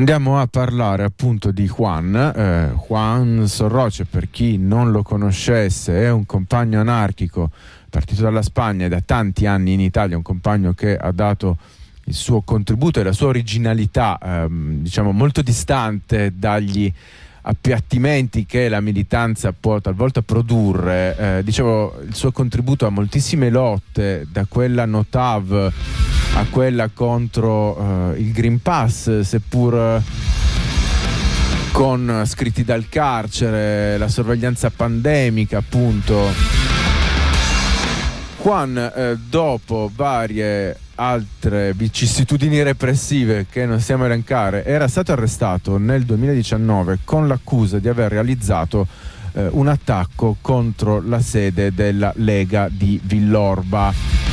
Andiamo a parlare appunto di Juan. Eh, Juan Sorroce, per chi non lo conoscesse, è un compagno anarchico partito dalla Spagna e da tanti anni in Italia, un compagno che ha dato il suo contributo e la sua originalità, ehm, diciamo molto distante dagli appiattimenti che la militanza può talvolta produrre. Eh, dicevo, il suo contributo a moltissime lotte, da quella Notav a quella contro eh, il Green Pass, seppur con scritti dal carcere, la sorveglianza pandemica, appunto. Juan, eh, dopo varie altre vicissitudini repressive che non stiamo a elencare, era stato arrestato nel 2019 con l'accusa di aver realizzato eh, un attacco contro la sede della Lega di Villorba.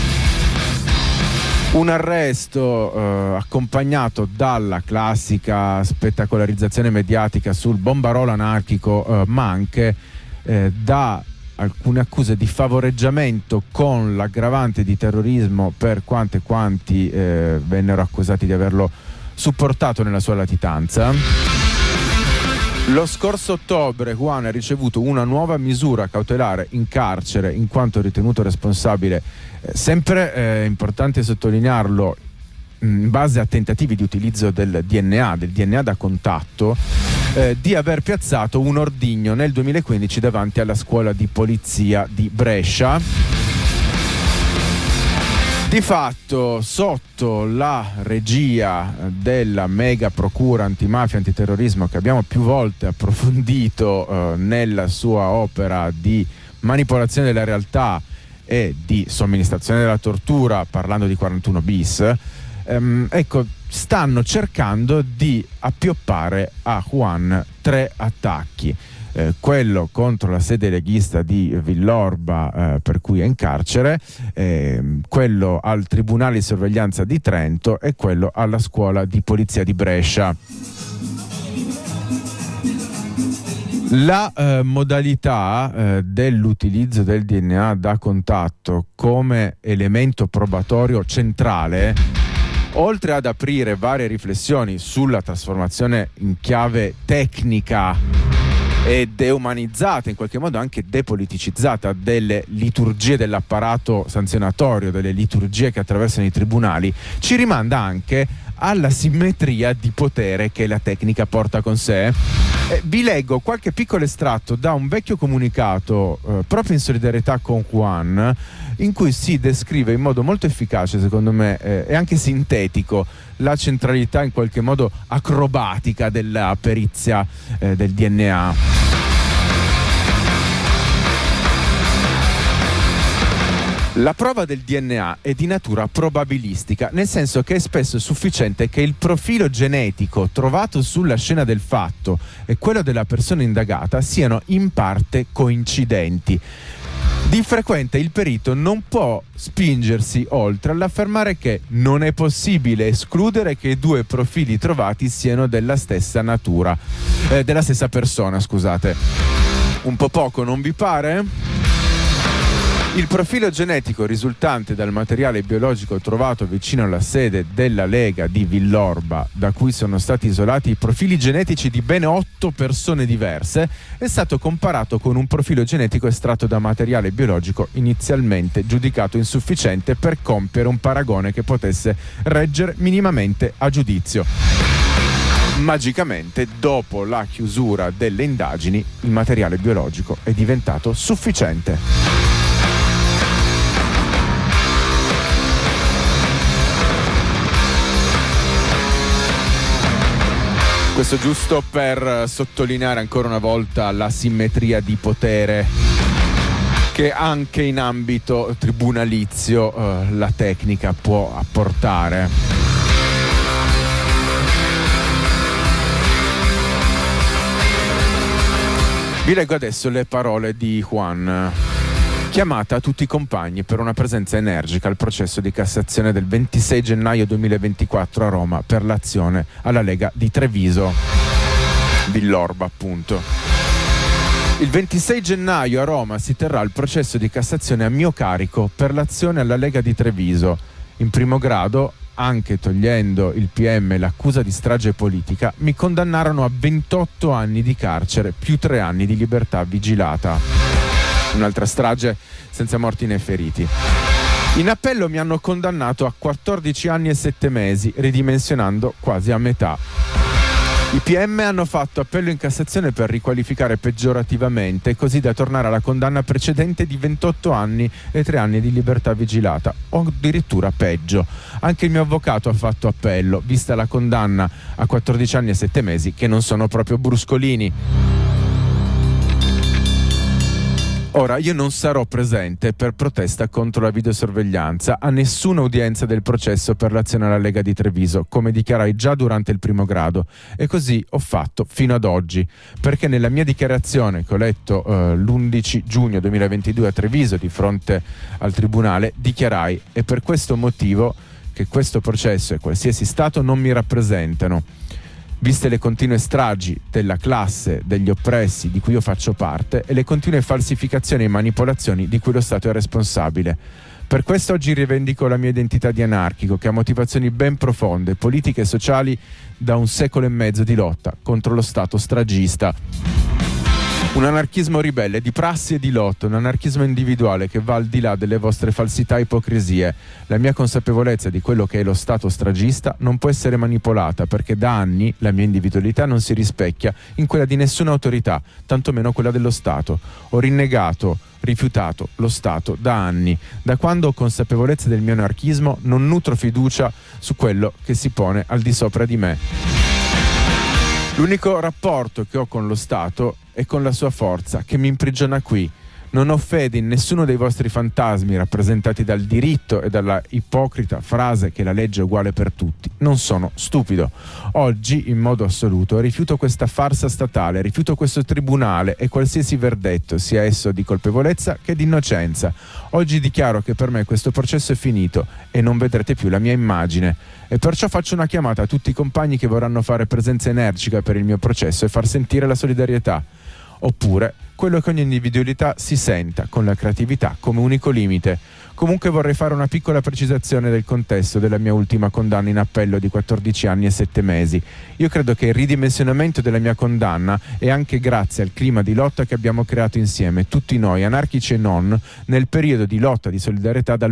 Un arresto eh, accompagnato dalla classica spettacolarizzazione mediatica sul bombarolo anarchico, eh, ma anche eh, da alcune accuse di favoreggiamento con l'aggravante di terrorismo per quante quanti eh, vennero accusati di averlo supportato nella sua latitanza. Lo scorso ottobre Juan ha ricevuto una nuova misura cautelare in carcere in quanto ritenuto responsabile, eh, sempre eh, importante sottolinearlo, in base a tentativi di utilizzo del DNA, del DNA da contatto, eh, di aver piazzato un ordigno nel 2015 davanti alla scuola di polizia di Brescia. Di fatto, sotto la regia della mega procura antimafia e antiterrorismo che abbiamo più volte approfondito eh, nella sua opera di manipolazione della realtà e di somministrazione della tortura, parlando di 41 bis, ehm, ecco, stanno cercando di appioppare a Juan tre attacchi. Eh, quello contro la sede leghista di Villorba eh, per cui è in carcere, eh, quello al Tribunale di Sorveglianza di Trento e quello alla scuola di polizia di Brescia. La eh, modalità eh, dell'utilizzo del DNA da contatto come elemento probatorio centrale oltre ad aprire varie riflessioni sulla trasformazione in chiave tecnica e deumanizzata, in qualche modo anche depoliticizzata delle liturgie dell'apparato sanzionatorio, delle liturgie che attraversano i tribunali, ci rimanda anche alla simmetria di potere che la tecnica porta con sé. Eh, vi leggo qualche piccolo estratto da un vecchio comunicato eh, proprio in solidarietà con Juan in cui si descrive in modo molto efficace, secondo me, eh, e anche sintetico, la centralità in qualche modo acrobatica della perizia eh, del DNA. La prova del DNA è di natura probabilistica, nel senso che è spesso sufficiente che il profilo genetico trovato sulla scena del fatto e quello della persona indagata siano in parte coincidenti. Di frequente il perito non può spingersi oltre all'affermare che non è possibile escludere che i due profili trovati siano della stessa natura, eh, della stessa persona, scusate. Un po' poco, non vi pare? Il profilo genetico risultante dal materiale biologico trovato vicino alla sede della Lega di Villorba, da cui sono stati isolati i profili genetici di ben otto persone diverse, è stato comparato con un profilo genetico estratto da materiale biologico inizialmente giudicato insufficiente per compiere un paragone che potesse reggere minimamente a giudizio. Magicamente, dopo la chiusura delle indagini, il materiale biologico è diventato sufficiente. Questo giusto per sottolineare ancora una volta la simmetria di potere che anche in ambito tribunalizio eh, la tecnica può apportare. Vi leggo adesso le parole di Juan chiamata a tutti i compagni per una presenza energica al processo di Cassazione del 26 gennaio 2024 a Roma per l'azione alla Lega di Treviso. Villorba, appunto. Il 26 gennaio a Roma si terrà il processo di Cassazione a mio carico per l'azione alla Lega di Treviso. In primo grado anche togliendo il PM l'accusa di strage politica, mi condannarono a 28 anni di carcere più 3 anni di libertà vigilata. Un'altra strage senza morti né feriti. In appello mi hanno condannato a 14 anni e 7 mesi, ridimensionando quasi a metà. I PM hanno fatto appello in Cassazione per riqualificare peggiorativamente, così da tornare alla condanna precedente di 28 anni e 3 anni di libertà vigilata, o addirittura peggio. Anche il mio avvocato ha fatto appello, vista la condanna a 14 anni e 7 mesi, che non sono proprio bruscolini. Ora, io non sarò presente per protesta contro la videosorveglianza a nessuna udienza del processo per l'azione alla Lega di Treviso, come dichiarai già durante il primo grado, e così ho fatto fino ad oggi, perché nella mia dichiarazione che ho letto eh, l'11 giugno 2022 a Treviso di fronte al Tribunale, dichiarai e per questo motivo che questo processo e qualsiasi Stato non mi rappresentano viste le continue stragi della classe degli oppressi di cui io faccio parte e le continue falsificazioni e manipolazioni di cui lo Stato è responsabile. Per questo oggi rivendico la mia identità di anarchico, che ha motivazioni ben profonde, politiche e sociali da un secolo e mezzo di lotta contro lo Stato stragista. Un anarchismo ribelle di prassi e di lotta, un anarchismo individuale che va al di là delle vostre falsità e ipocrisie. La mia consapevolezza di quello che è lo Stato stragista non può essere manipolata perché da anni la mia individualità non si rispecchia in quella di nessuna autorità, tantomeno quella dello Stato. Ho rinnegato rifiutato lo Stato da anni. Da quando ho consapevolezza del mio anarchismo non nutro fiducia su quello che si pone al di sopra di me. L'unico rapporto che ho con lo Stato e con la sua forza che mi imprigiona qui. Non ho fede in nessuno dei vostri fantasmi rappresentati dal diritto e dalla ipocrita frase che la legge è uguale per tutti. Non sono stupido. Oggi, in modo assoluto, rifiuto questa farsa statale, rifiuto questo tribunale e qualsiasi verdetto, sia esso di colpevolezza che di innocenza. Oggi dichiaro che per me questo processo è finito e non vedrete più la mia immagine. E perciò faccio una chiamata a tutti i compagni che vorranno fare presenza energica per il mio processo e far sentire la solidarietà oppure quello che ogni individualità si senta con la creatività come unico limite. Comunque vorrei fare una piccola precisazione del contesto della mia ultima condanna in appello di 14 anni e 7 mesi. Io credo che il ridimensionamento della mia condanna è anche grazie al clima di lotta che abbiamo creato insieme, tutti noi, anarchici e non, nel periodo di lotta di solidarietà ad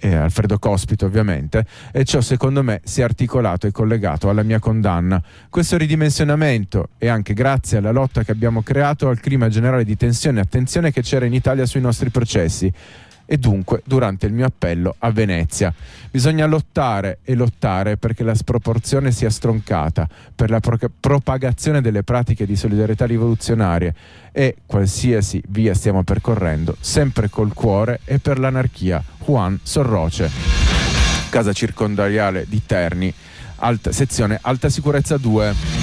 Alfredo eh, Alfredo Cospito ovviamente, e ciò secondo me si è articolato e collegato alla mia condanna. Questo ridimensionamento è anche grazie alla lotta che abbiamo creato al clima generale di tensione e attenzione che c'era in Italia sui nostri processi e dunque durante il mio appello a Venezia. Bisogna lottare e lottare perché la sproporzione sia stroncata, per la pro- propagazione delle pratiche di solidarietà rivoluzionarie e qualsiasi via stiamo percorrendo, sempre col cuore e per l'anarchia. Juan Sorroce, casa circondariale di Terni, alta, sezione Alta Sicurezza 2.